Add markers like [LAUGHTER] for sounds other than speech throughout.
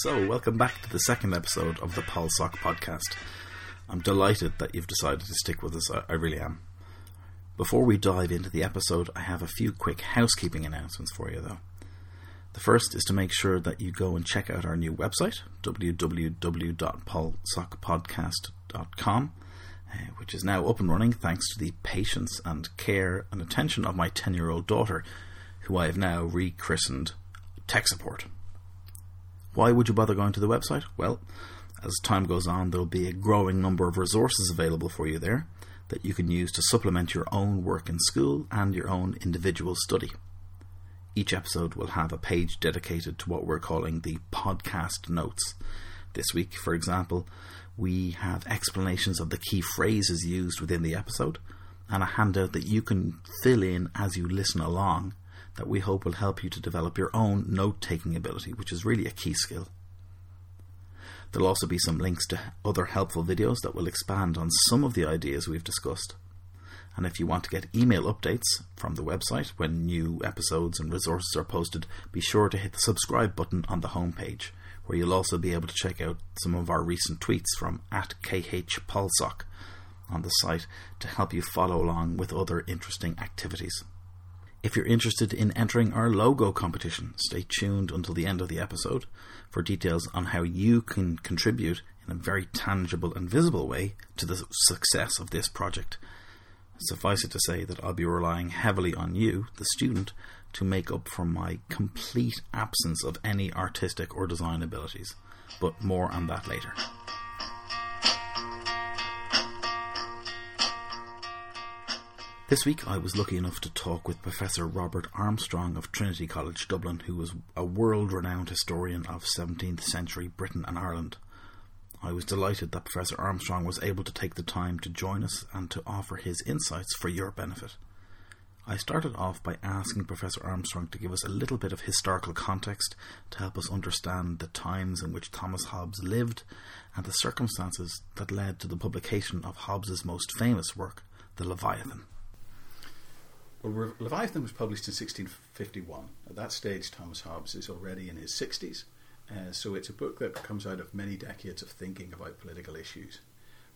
So, welcome back to the second episode of the PolSoc podcast. I'm delighted that you've decided to stick with us. I, I really am. Before we dive into the episode, I have a few quick housekeeping announcements for you, though. The first is to make sure that you go and check out our new website, www.polsocpodcast.com, uh, which is now up and running thanks to the patience and care and attention of my 10 year old daughter, who I have now rechristened Tech Support. Why would you bother going to the website? Well, as time goes on, there will be a growing number of resources available for you there that you can use to supplement your own work in school and your own individual study. Each episode will have a page dedicated to what we're calling the podcast notes. This week, for example, we have explanations of the key phrases used within the episode and a handout that you can fill in as you listen along that we hope will help you to develop your own note taking ability, which is really a key skill. There'll also be some links to other helpful videos that will expand on some of the ideas we've discussed. And if you want to get email updates from the website when new episodes and resources are posted, be sure to hit the subscribe button on the homepage, where you'll also be able to check out some of our recent tweets from at KHPolSoc on the site to help you follow along with other interesting activities. If you're interested in entering our logo competition, stay tuned until the end of the episode for details on how you can contribute in a very tangible and visible way to the success of this project. Suffice it to say that I'll be relying heavily on you, the student, to make up for my complete absence of any artistic or design abilities. But more on that later. This week I was lucky enough to talk with Professor Robert Armstrong of Trinity College Dublin, who was a world renowned historian of 17th century Britain and Ireland. I was delighted that Professor Armstrong was able to take the time to join us and to offer his insights for your benefit. I started off by asking Professor Armstrong to give us a little bit of historical context to help us understand the times in which Thomas Hobbes lived and the circumstances that led to the publication of Hobbes's most famous work, The Leviathan. Well, Leviathan was published in 1651. At that stage, Thomas Hobbes is already in his 60s, uh, so it's a book that comes out of many decades of thinking about political issues.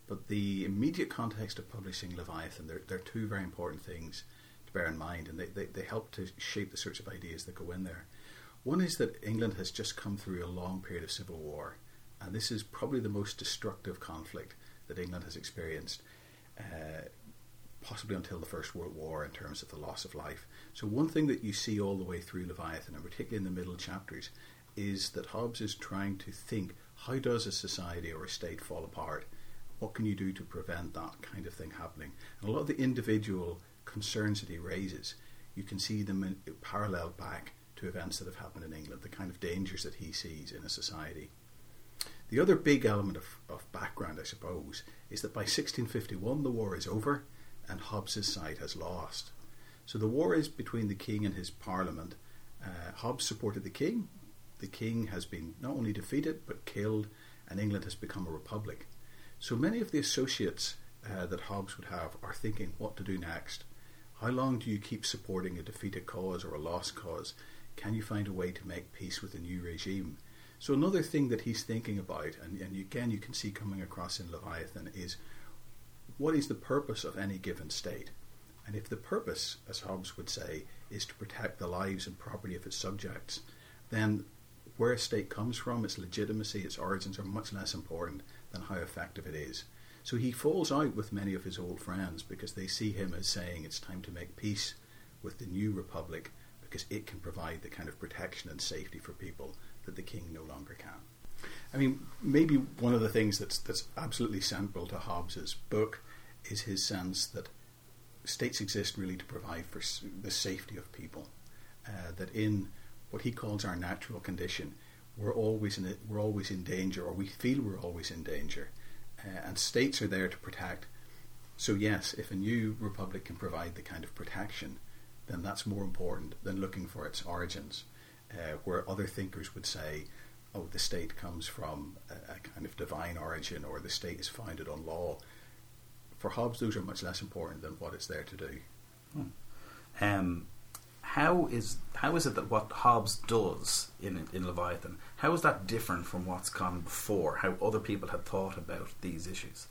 But the immediate context of publishing Leviathan, there, there are two very important things to bear in mind, and they, they, they help to shape the sorts of ideas that go in there. One is that England has just come through a long period of civil war, and this is probably the most destructive conflict that England has experienced. Uh, possibly until the First World War in terms of the loss of life. So, one thing that you see all the way through Leviathan, and particularly in the middle chapters, is that Hobbes is trying to think how does a society or a state fall apart? What can you do to prevent that kind of thing happening? And a lot of the individual concerns that he raises, you can see them in, parallel back to events that have happened in England, the kind of dangers that he sees in a society. The other big element of, of background, I suppose, is that by 1651 the war is over and Hobbes's side has lost. So the war is between the king and his parliament. Uh, Hobbes supported the king. The king has been not only defeated but killed, and England has become a republic. So many of the associates uh, that Hobbes would have are thinking what to do next. How long do you keep supporting a defeated cause or a lost cause? Can you find a way to make peace with a new regime? So another thing that he's thinking about, and, and again you can see coming across in Leviathan, is what is the purpose of any given state? And if the purpose, as Hobbes would say, is to protect the lives and property of its subjects, then where a state comes from, its legitimacy, its origins are much less important than how effective it is. So he falls out with many of his old friends because they see him as saying it's time to make peace with the new republic because it can provide the kind of protection and safety for people that the king no longer can. I mean, maybe one of the things that's that's absolutely central to Hobbes's book is his sense that states exist really to provide for the safety of people. Uh, that in what he calls our natural condition, we're always in we're always in danger, or we feel we're always in danger, uh, and states are there to protect. So yes, if a new republic can provide the kind of protection, then that's more important than looking for its origins, uh, where other thinkers would say, "Oh, the state comes from a, a kind of divine origin, or the state is founded on law." For Hobbes, those are much less important than what it's there to do. Hmm. Um, how is how is it that what Hobbes does in in Leviathan how is that different from what's gone before? How other people had thought about these issues?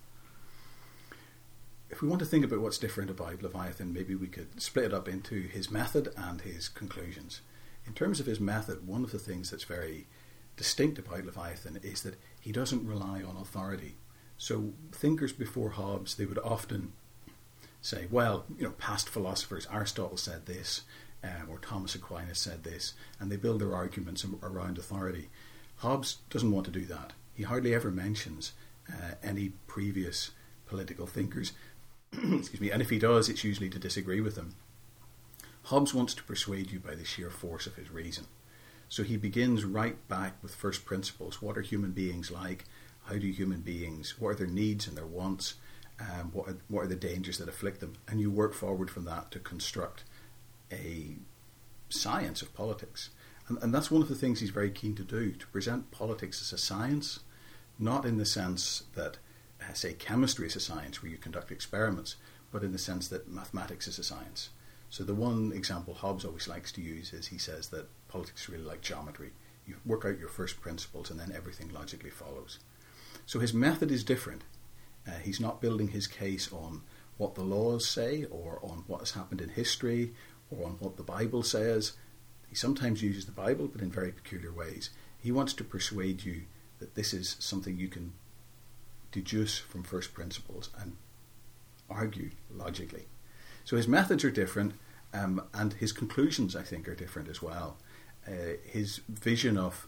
If we want to think about what's different about Leviathan, maybe we could split it up into his method and his conclusions. In terms of his method, one of the things that's very distinct about Leviathan is that he doesn't rely on authority. So thinkers before Hobbes, they would often say, well, you know, past philosophers, Aristotle said this, um, or Thomas Aquinas said this, and they build their arguments around authority. Hobbes doesn't want to do that. He hardly ever mentions uh, any previous political thinkers. [CLEARS THROAT] Excuse me, and if he does, it's usually to disagree with them. Hobbes wants to persuade you by the sheer force of his reason. So he begins right back with first principles. What are human beings like? How do human beings, what are their needs and their wants? Um, what, are, what are the dangers that afflict them? And you work forward from that to construct a science of politics. And, and that's one of the things he's very keen to do to present politics as a science, not in the sense that, uh, say, chemistry is a science where you conduct experiments, but in the sense that mathematics is a science. So the one example Hobbes always likes to use is he says that politics is really like geometry. You work out your first principles and then everything logically follows. So his method is different. Uh, he's not building his case on what the laws say or on what has happened in history or on what the Bible says. He sometimes uses the Bible, but in very peculiar ways. He wants to persuade you that this is something you can deduce from first principles and argue logically. So his methods are different, um, and his conclusions, I think, are different as well. Uh, his vision of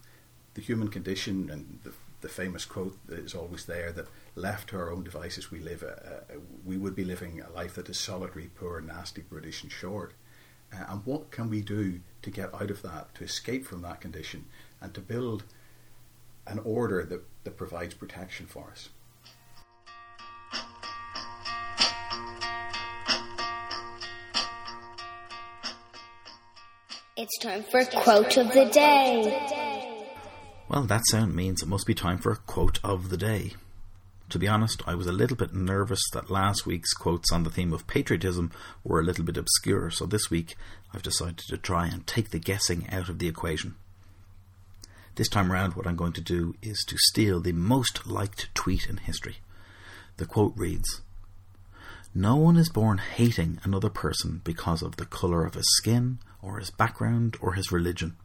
the human condition and the, the, famous quote that is always there that left to our own devices, we live a, a, we would be living a life that is solitary, poor, nasty, brutish, and short. Uh, and what can we do to get out of that, to escape from that condition, and to build an order that, that provides protection for us? It's time for Quote of the Day. Well, that sound means it must be time for a Quote of the Day. To be honest, I was a little bit nervous that last week's quotes on the theme of patriotism were a little bit obscure, so this week I've decided to try and take the guessing out of the equation. This time around, what I'm going to do is to steal the most liked tweet in history. The quote reads No one is born hating another person because of the colour of his skin, or his background, or his religion.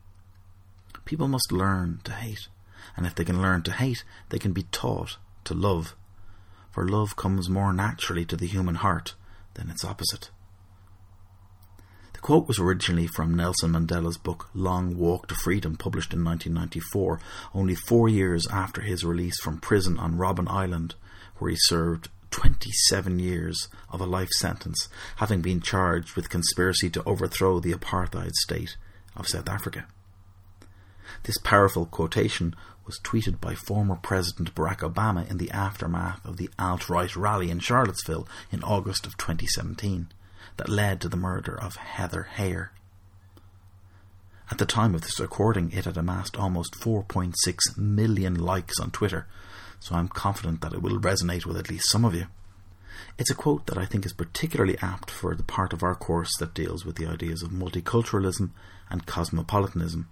People must learn to hate, and if they can learn to hate, they can be taught to love, for love comes more naturally to the human heart than its opposite. The quote was originally from Nelson Mandela's book Long Walk to Freedom, published in 1994, only four years after his release from prison on Robben Island, where he served 27 years of a life sentence, having been charged with conspiracy to overthrow the apartheid state of South Africa. This powerful quotation was tweeted by former President Barack Obama in the aftermath of the alt right rally in Charlottesville in August of 2017 that led to the murder of Heather Heyer. At the time of this recording, it had amassed almost 4.6 million likes on Twitter, so I'm confident that it will resonate with at least some of you. It's a quote that I think is particularly apt for the part of our course that deals with the ideas of multiculturalism and cosmopolitanism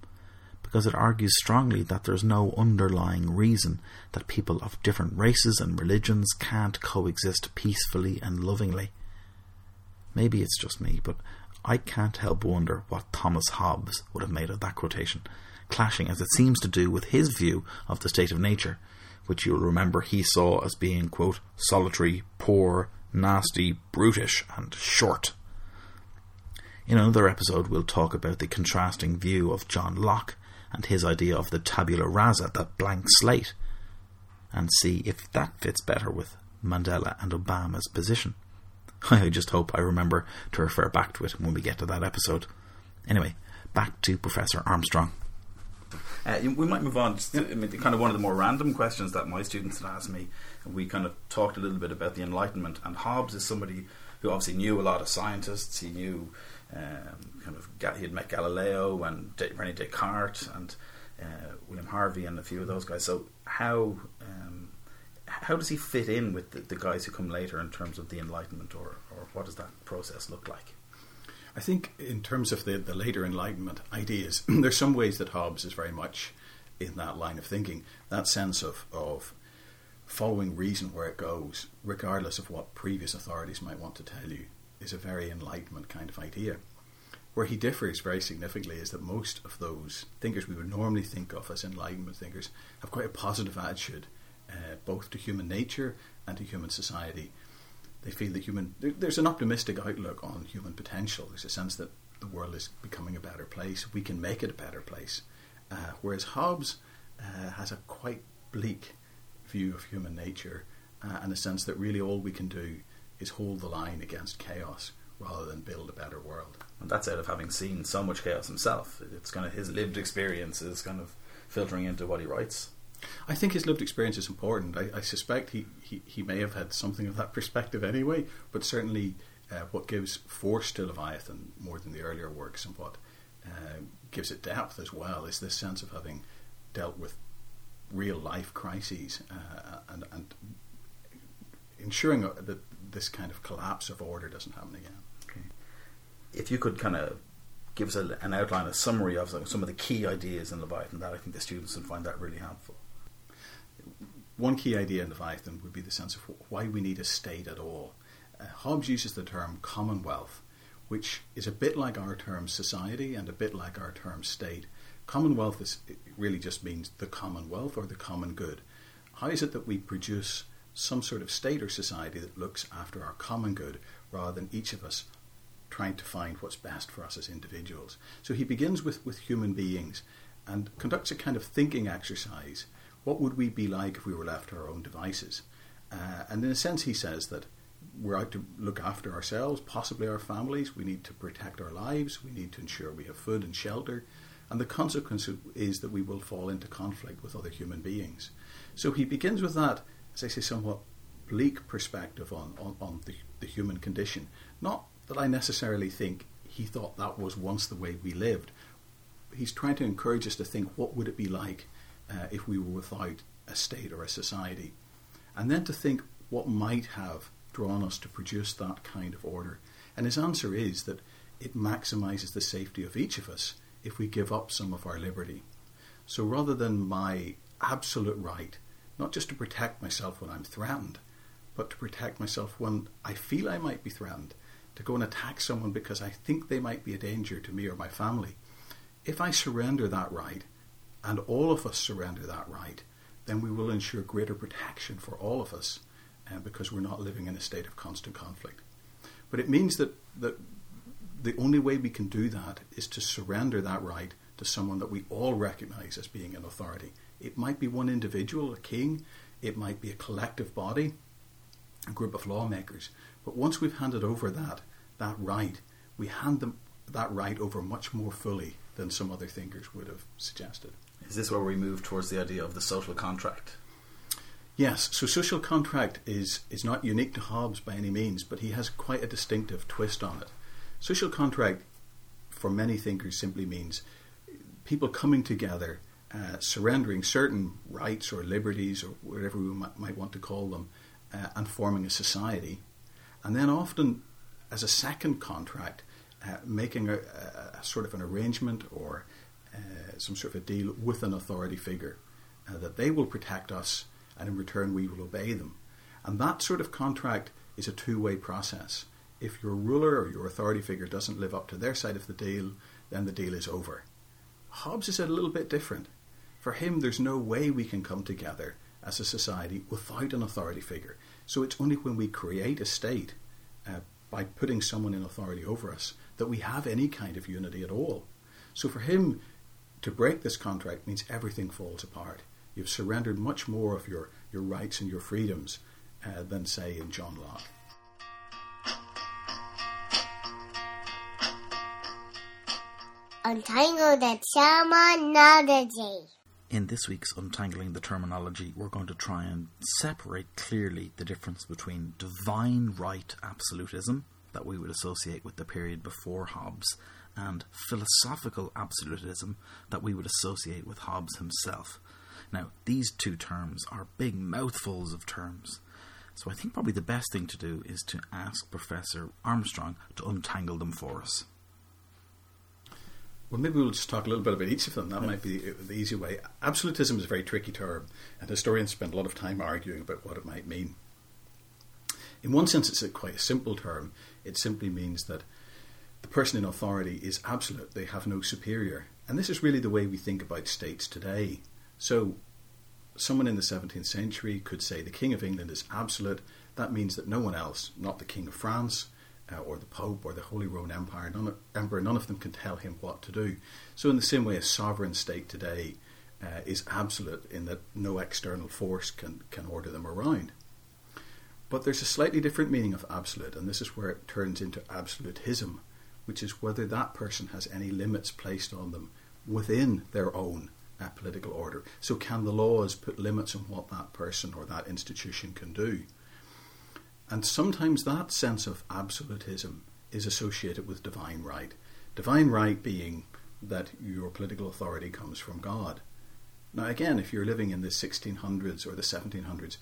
because it argues strongly that there's no underlying reason that people of different races and religions can't coexist peacefully and lovingly. Maybe it's just me, but I can't help wonder what Thomas Hobbes would have made of that quotation, clashing as it seems to do with his view of the state of nature, which you'll remember he saw as being, quote, solitary, poor, nasty, brutish, and short. In another episode, we'll talk about the contrasting view of John Locke and his idea of the tabula rasa, that blank slate, and see if that fits better with Mandela and Obama's position. [LAUGHS] I just hope I remember to refer back to it when we get to that episode. Anyway, back to Professor Armstrong. Uh, we might move on to I mean, kind of one of the more random questions that my students had asked me. We kind of talked a little bit about the Enlightenment, and Hobbes is somebody who obviously knew a lot of scientists. He knew um, kind of he had met Galileo and Rene Descartes and uh, William Harvey and a few of those guys. So how um, how does he fit in with the, the, guys who come later in terms of the Enlightenment, or or what does that process look like? I think in terms of the, the later Enlightenment ideas, [CLEARS THROAT] there's some ways that Hobbes is very much in that line of thinking. That sense of, of following reason where it goes, regardless of what previous authorities might want to tell you, is a very Enlightenment kind of idea. Where he differs very significantly is that most of those thinkers we would normally think of as Enlightenment thinkers have quite a positive attitude, uh, both to human nature and to human society. They feel that human there's an optimistic outlook on human potential. There's a sense that the world is becoming a better place. We can make it a better place. Uh, whereas Hobbes uh, has a quite bleak view of human nature uh, and a sense that really all we can do is hold the line against chaos rather than build a better world. And that's out of having seen so much chaos himself. It's kind of his lived experience is kind of filtering into what he writes. I think his lived experience is important. I, I suspect he, he, he may have had something of that perspective anyway, but certainly uh, what gives force to Leviathan more than the earlier works and what uh, gives it depth as well is this sense of having dealt with real life crises uh, and, and ensuring that this kind of collapse of order doesn't happen again. Okay. If you could kind of give us a, an outline, a summary of some of the key ideas in Leviathan, that I think the students would find that really helpful. One key idea in Leviathan would be the sense of why we need a state at all. Uh, Hobbes uses the term commonwealth, which is a bit like our term society and a bit like our term state. Commonwealth is, really just means the commonwealth or the common good. How is it that we produce some sort of state or society that looks after our common good rather than each of us trying to find what's best for us as individuals? So he begins with, with human beings and conducts a kind of thinking exercise. What would we be like if we were left to our own devices? Uh, and in a sense, he says that we're out to look after ourselves, possibly our families. We need to protect our lives. We need to ensure we have food and shelter. And the consequence is that we will fall into conflict with other human beings. So he begins with that, as I say, somewhat bleak perspective on, on, on the, the human condition. Not that I necessarily think he thought that was once the way we lived. He's trying to encourage us to think what would it be like uh, if we were without a state or a society. And then to think what might have drawn us to produce that kind of order. And his answer is that it maximizes the safety of each of us if we give up some of our liberty. So rather than my absolute right, not just to protect myself when I'm threatened, but to protect myself when I feel I might be threatened, to go and attack someone because I think they might be a danger to me or my family. If I surrender that right, and all of us surrender that right, then we will ensure greater protection for all of us uh, because we're not living in a state of constant conflict. But it means that, that the only way we can do that is to surrender that right to someone that we all recognize as being an authority. It might be one individual, a king, it might be a collective body, a group of lawmakers. But once we've handed over that, that right, we hand them that right over much more fully than some other thinkers would have suggested. Is this where we move towards the idea of the social contract? Yes, so social contract is, is not unique to Hobbes by any means, but he has quite a distinctive twist on it. Social contract, for many thinkers, simply means people coming together, uh, surrendering certain rights or liberties or whatever we might, might want to call them, uh, and forming a society. And then often, as a second contract, uh, making a, a, sort of an arrangement or uh, some sort of a deal with an authority figure uh, that they will protect us and in return we will obey them. And that sort of contract is a two way process. If your ruler or your authority figure doesn't live up to their side of the deal, then the deal is over. Hobbes is a little bit different. For him, there's no way we can come together as a society without an authority figure. So it's only when we create a state uh, by putting someone in authority over us that we have any kind of unity at all. So for him, to break this contract means everything falls apart. You've surrendered much more of your, your rights and your freedoms uh, than, say, in John Locke. Untangle the terminology. In this week's Untangling the Terminology, we're going to try and separate clearly the difference between divine right absolutism, that we would associate with the period before Hobbes, and philosophical absolutism, that we would associate with Hobbes himself. Now, these two terms are big mouthfuls of terms. So I think probably the best thing to do is to ask Professor Armstrong to untangle them for us. Well, maybe we'll just talk a little bit about each of them. That might be uh, the easy way. Absolutism is a very tricky term, and historians spend a lot of time arguing about what it might mean. In one sense, it's a quite a simple term. It simply means that the person in authority is absolute, they have no superior. And this is really the way we think about states today. So, someone in the 17th century could say the King of England is absolute. That means that no one else, not the King of France, uh, or the Pope or the Holy Roman Empire, none of, Emperor, none of them can tell him what to do. So, in the same way, a sovereign state today uh, is absolute in that no external force can, can order them around. But there's a slightly different meaning of absolute, and this is where it turns into absolutism, which is whether that person has any limits placed on them within their own uh, political order. So, can the laws put limits on what that person or that institution can do? And sometimes that sense of absolutism is associated with divine right. Divine right being that your political authority comes from God. Now, again, if you're living in the 1600s or the 1700s,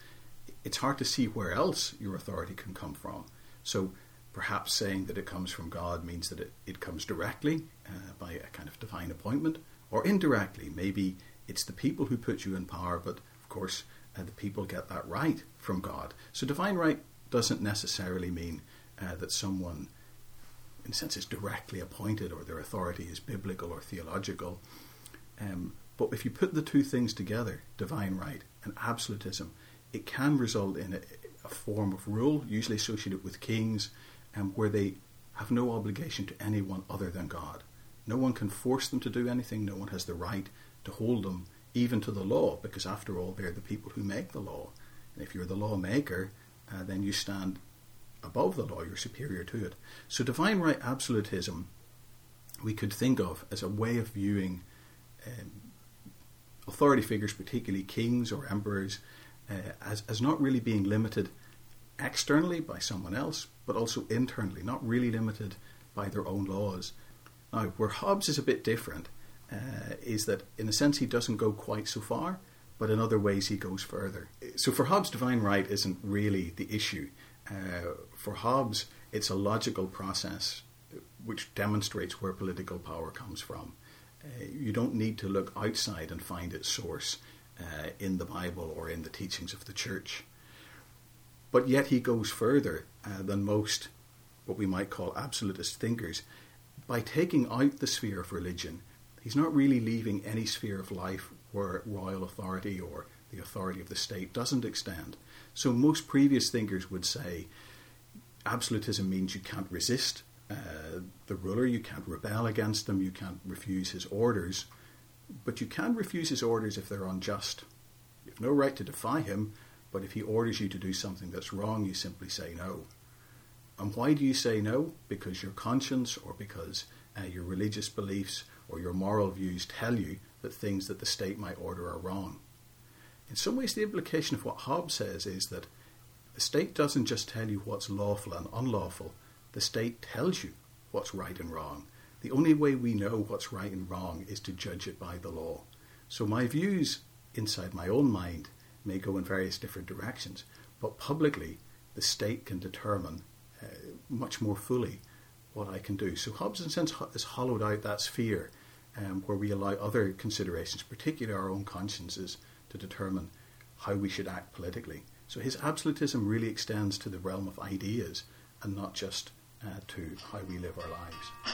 it's hard to see where else your authority can come from. So perhaps saying that it comes from God means that it, it comes directly uh, by a kind of divine appointment, or indirectly. Maybe it's the people who put you in power, but of course, uh, the people get that right from God. So divine right doesn't necessarily mean uh, that someone, in a sense, is directly appointed or their authority is biblical or theological. Um, but if you put the two things together, divine right and absolutism, it can result in a, a form of rule, usually associated with kings, um, where they have no obligation to anyone other than God. No one can force them to do anything, no one has the right to hold them even to the law, because after all, they're the people who make the law. And if you're the lawmaker, uh, then you stand above the law, you're superior to it. So, divine right absolutism we could think of as a way of viewing um, authority figures, particularly kings or emperors, uh, as, as not really being limited externally by someone else, but also internally, not really limited by their own laws. Now, where Hobbes is a bit different uh, is that, in a sense, he doesn't go quite so far but in other ways he goes further. So for Hobbes, divine right isn't really the issue. Uh, for Hobbes, it's a logical process which demonstrates where political power comes from. Uh, you don't need to look outside and find its source uh, in the Bible or in the teachings of the church. But yet he goes further uh, than most what we might call absolutist thinkers. By taking out the sphere of religion, he's not really leaving any sphere of life where royal authority or the authority of the state doesn't extend. So most previous thinkers would say absolutism means you can't resist uh, the ruler, you can't rebel against them, you can't refuse his orders, but you can refuse his orders if they're unjust. You have no right to defy him, but if he orders you to do something that's wrong, you simply say no. And why do you say no? Because your conscience or because uh, your religious beliefs or your moral views tell you that things that the state might order are wrong. In some ways, the implication of what Hobbes says is that the state doesn't just tell you what's lawful and unlawful, the state tells you what's right and wrong. The only way we know what's right and wrong is to judge it by the law. So my views inside my own mind may go in various different directions, but publicly, the state can determine uh, much more fully what I can do. So Hobbes, in a sense, has hollowed out that sphere um, where we allow other considerations, particularly our own consciences, to determine how we should act politically. So his absolutism really extends to the realm of ideas and not just uh, to how we live our lives.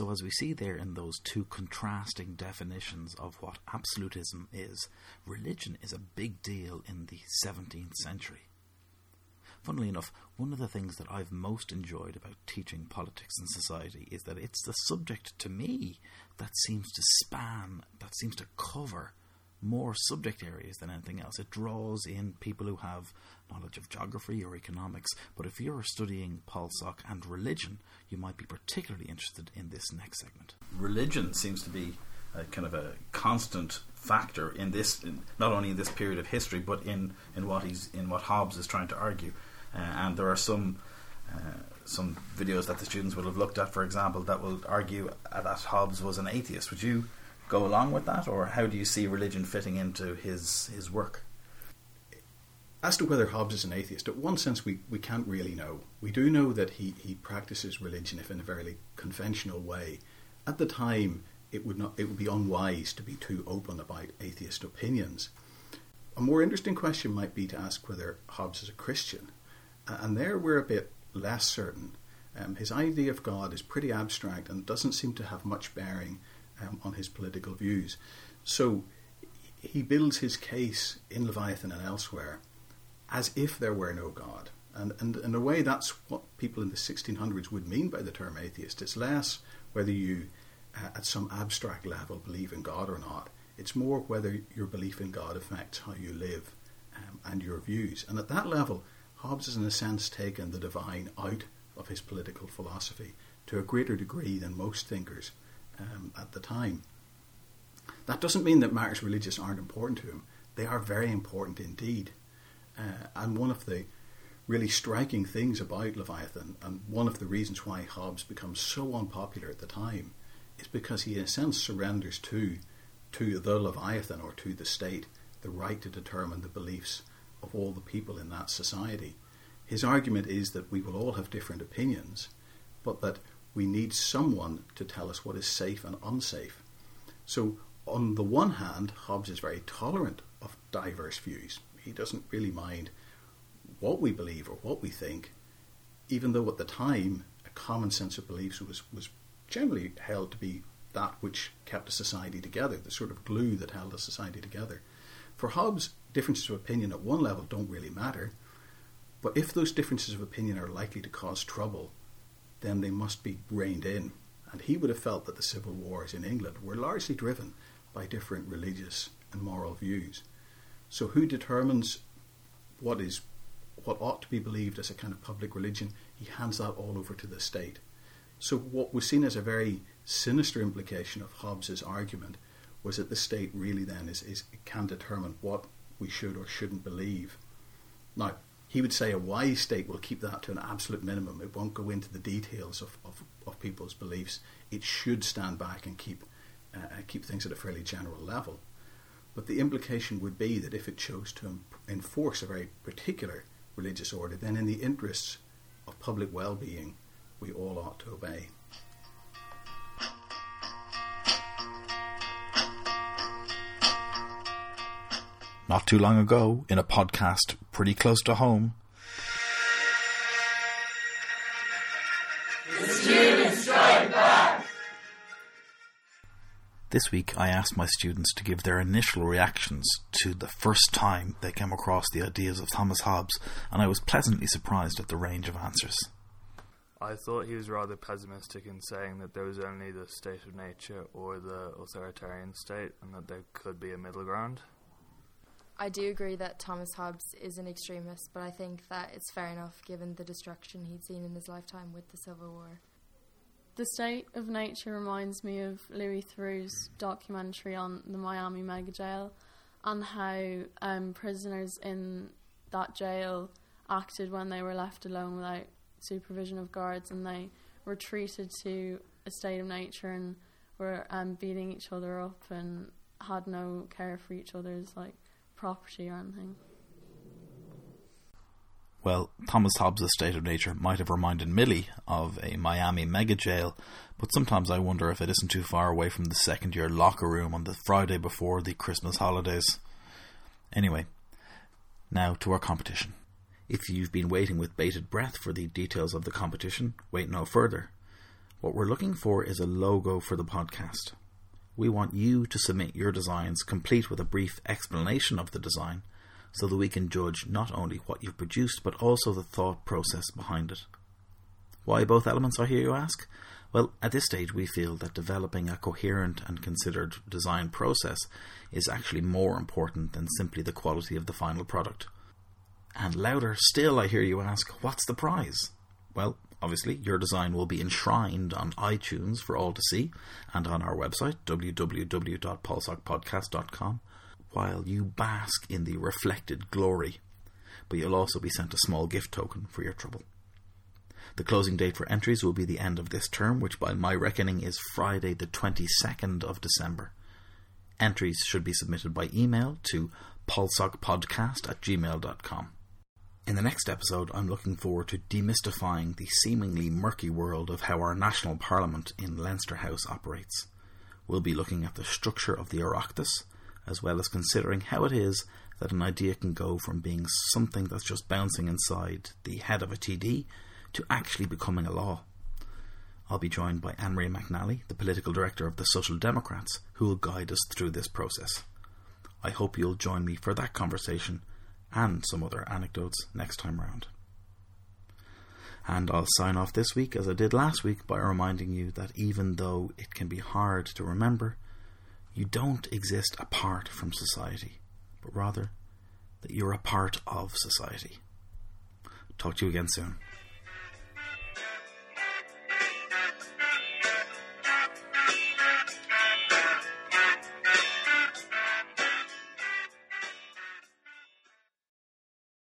So, as we see there in those two contrasting definitions of what absolutism is, religion is a big deal in the 17th century. Funnily enough, one of the things that I've most enjoyed about teaching politics and society is that it's the subject to me that seems to span, that seems to cover more subject areas than anything else. It draws in people who have knowledge of geography or economics, but if you're studying PolSoc and religion, you might be particularly interested in this next segment. Religion seems to be a kind of a constant factor in this, in, not only in this period of history, but in, in what he's in what Hobbes is trying to argue. Uh, and there are some uh, some videos that the students will have looked at, for example, that will argue that Hobbes was an atheist. Would you go along with that, or how do you see religion fitting into his his work? as to whether Hobbes is an atheist, in one sense, we, we can't really know. We do know that he, he practices religion, if in a very conventional way. At the time, it would not it would be unwise to be too open about atheist opinions. A more interesting question might be to ask whether Hobbes is a Christian, and there we're a bit less certain. Um, his idea of God is pretty abstract and doesn't seem to have much bearing um, on his political views. So he builds his case in Leviathan and elsewhere as if there were no God. And, and in a way, that's what people in the 1600s would mean by the term atheist. It's less whether you, uh, at some abstract level, believe in God or not. It's more whether your belief in God affects how you live um, and your views. And at that level, Hobbes has, in a sense, taken the divine out of his political philosophy to a greater degree than most thinkers um, at the time. That doesn't mean that matters religious aren't important to him. They are very important indeed. Uh, and one of the really striking things about Leviathan, and one of the reasons why Hobbes becomes so unpopular at the time, is because he, in a sense, surrenders to to the Leviathan or to the state the right to determine the beliefs of all the people in that society. His argument is that we will all have different opinions, but that we need someone to tell us what is safe and unsafe. So, on the one hand, Hobbes is very tolerant of diverse views he doesn't really mind what we believe or what we think, even though at the time a common sense of beliefs was, was generally held to be that which kept a society together, the sort of glue that held a society together. For Hobbes, differences of opinion at one level don't really matter, but if those differences of opinion are likely to cause trouble, then they must be reined in. And he would have felt that the civil wars in England were largely driven by different religious and moral views. So who determines what is what ought to be believed as a kind of public religion? He hands that all over to the state. So what was seen as a very sinister implication of Hobbes's argument was that the state really then is, is can determine what we should or shouldn't believe. Now, he would say a wise state will keep that to an absolute minimum. It won't go into the details of, of, of people's beliefs. It should stand back and keep uh, keep things at a fairly general level. But the implication would be that if it chose to enforce a very particular religious order, then in the interests of public well being, we all ought to obey. Not too long ago, in a podcast pretty close to home, This week, I asked my students to give their initial reactions to the first time they came across the ideas of Thomas Hobbes, and I was pleasantly surprised at the range of answers. I thought he was rather pessimistic in saying that there was only the state of nature or the authoritarian state, and that there could be a middle ground. I do agree that Thomas Hobbes is an extremist, but I think that it's fair enough given the destruction he'd seen in his lifetime with the Civil War. The State of Nature reminds me of Louis Theroux's documentary on the Miami mega jail and how um, prisoners in that jail acted when they were left alone without supervision of guards and they retreated to a state of nature and were um, beating each other up and had no care for each other's like property or anything. Well, Thomas Hobbes' state of nature might have reminded Millie of a Miami mega jail, but sometimes I wonder if it isn't too far away from the second year locker room on the Friday before the Christmas holidays. Anyway, now to our competition. If you've been waiting with bated breath for the details of the competition, wait no further. What we're looking for is a logo for the podcast. We want you to submit your designs complete with a brief explanation of the design so that we can judge not only what you've produced but also the thought process behind it. Why both elements, I hear you ask? Well, at this stage, we feel that developing a coherent and considered design process is actually more important than simply the quality of the final product. And louder still, I hear you ask, what's the prize? Well, obviously, your design will be enshrined on iTunes for all to see and on our website, www.polsocpodcast.com, while you bask in the reflected glory. But you'll also be sent a small gift token for your trouble. The closing date for entries will be the end of this term, which by my reckoning is Friday, the 22nd of December. Entries should be submitted by email to polsocpodcast at gmail.com. In the next episode, I'm looking forward to demystifying the seemingly murky world of how our national parliament in Leinster House operates. We'll be looking at the structure of the Oireachtas, as well as considering how it is that an idea can go from being something that's just bouncing inside the head of a TD to actually becoming a law. I'll be joined by Anne Marie McNally, the political director of the Social Democrats, who will guide us through this process. I hope you'll join me for that conversation and some other anecdotes next time round. And I'll sign off this week as I did last week by reminding you that even though it can be hard to remember, you don't exist apart from society, but rather that you're a part of society. Talk to you again soon.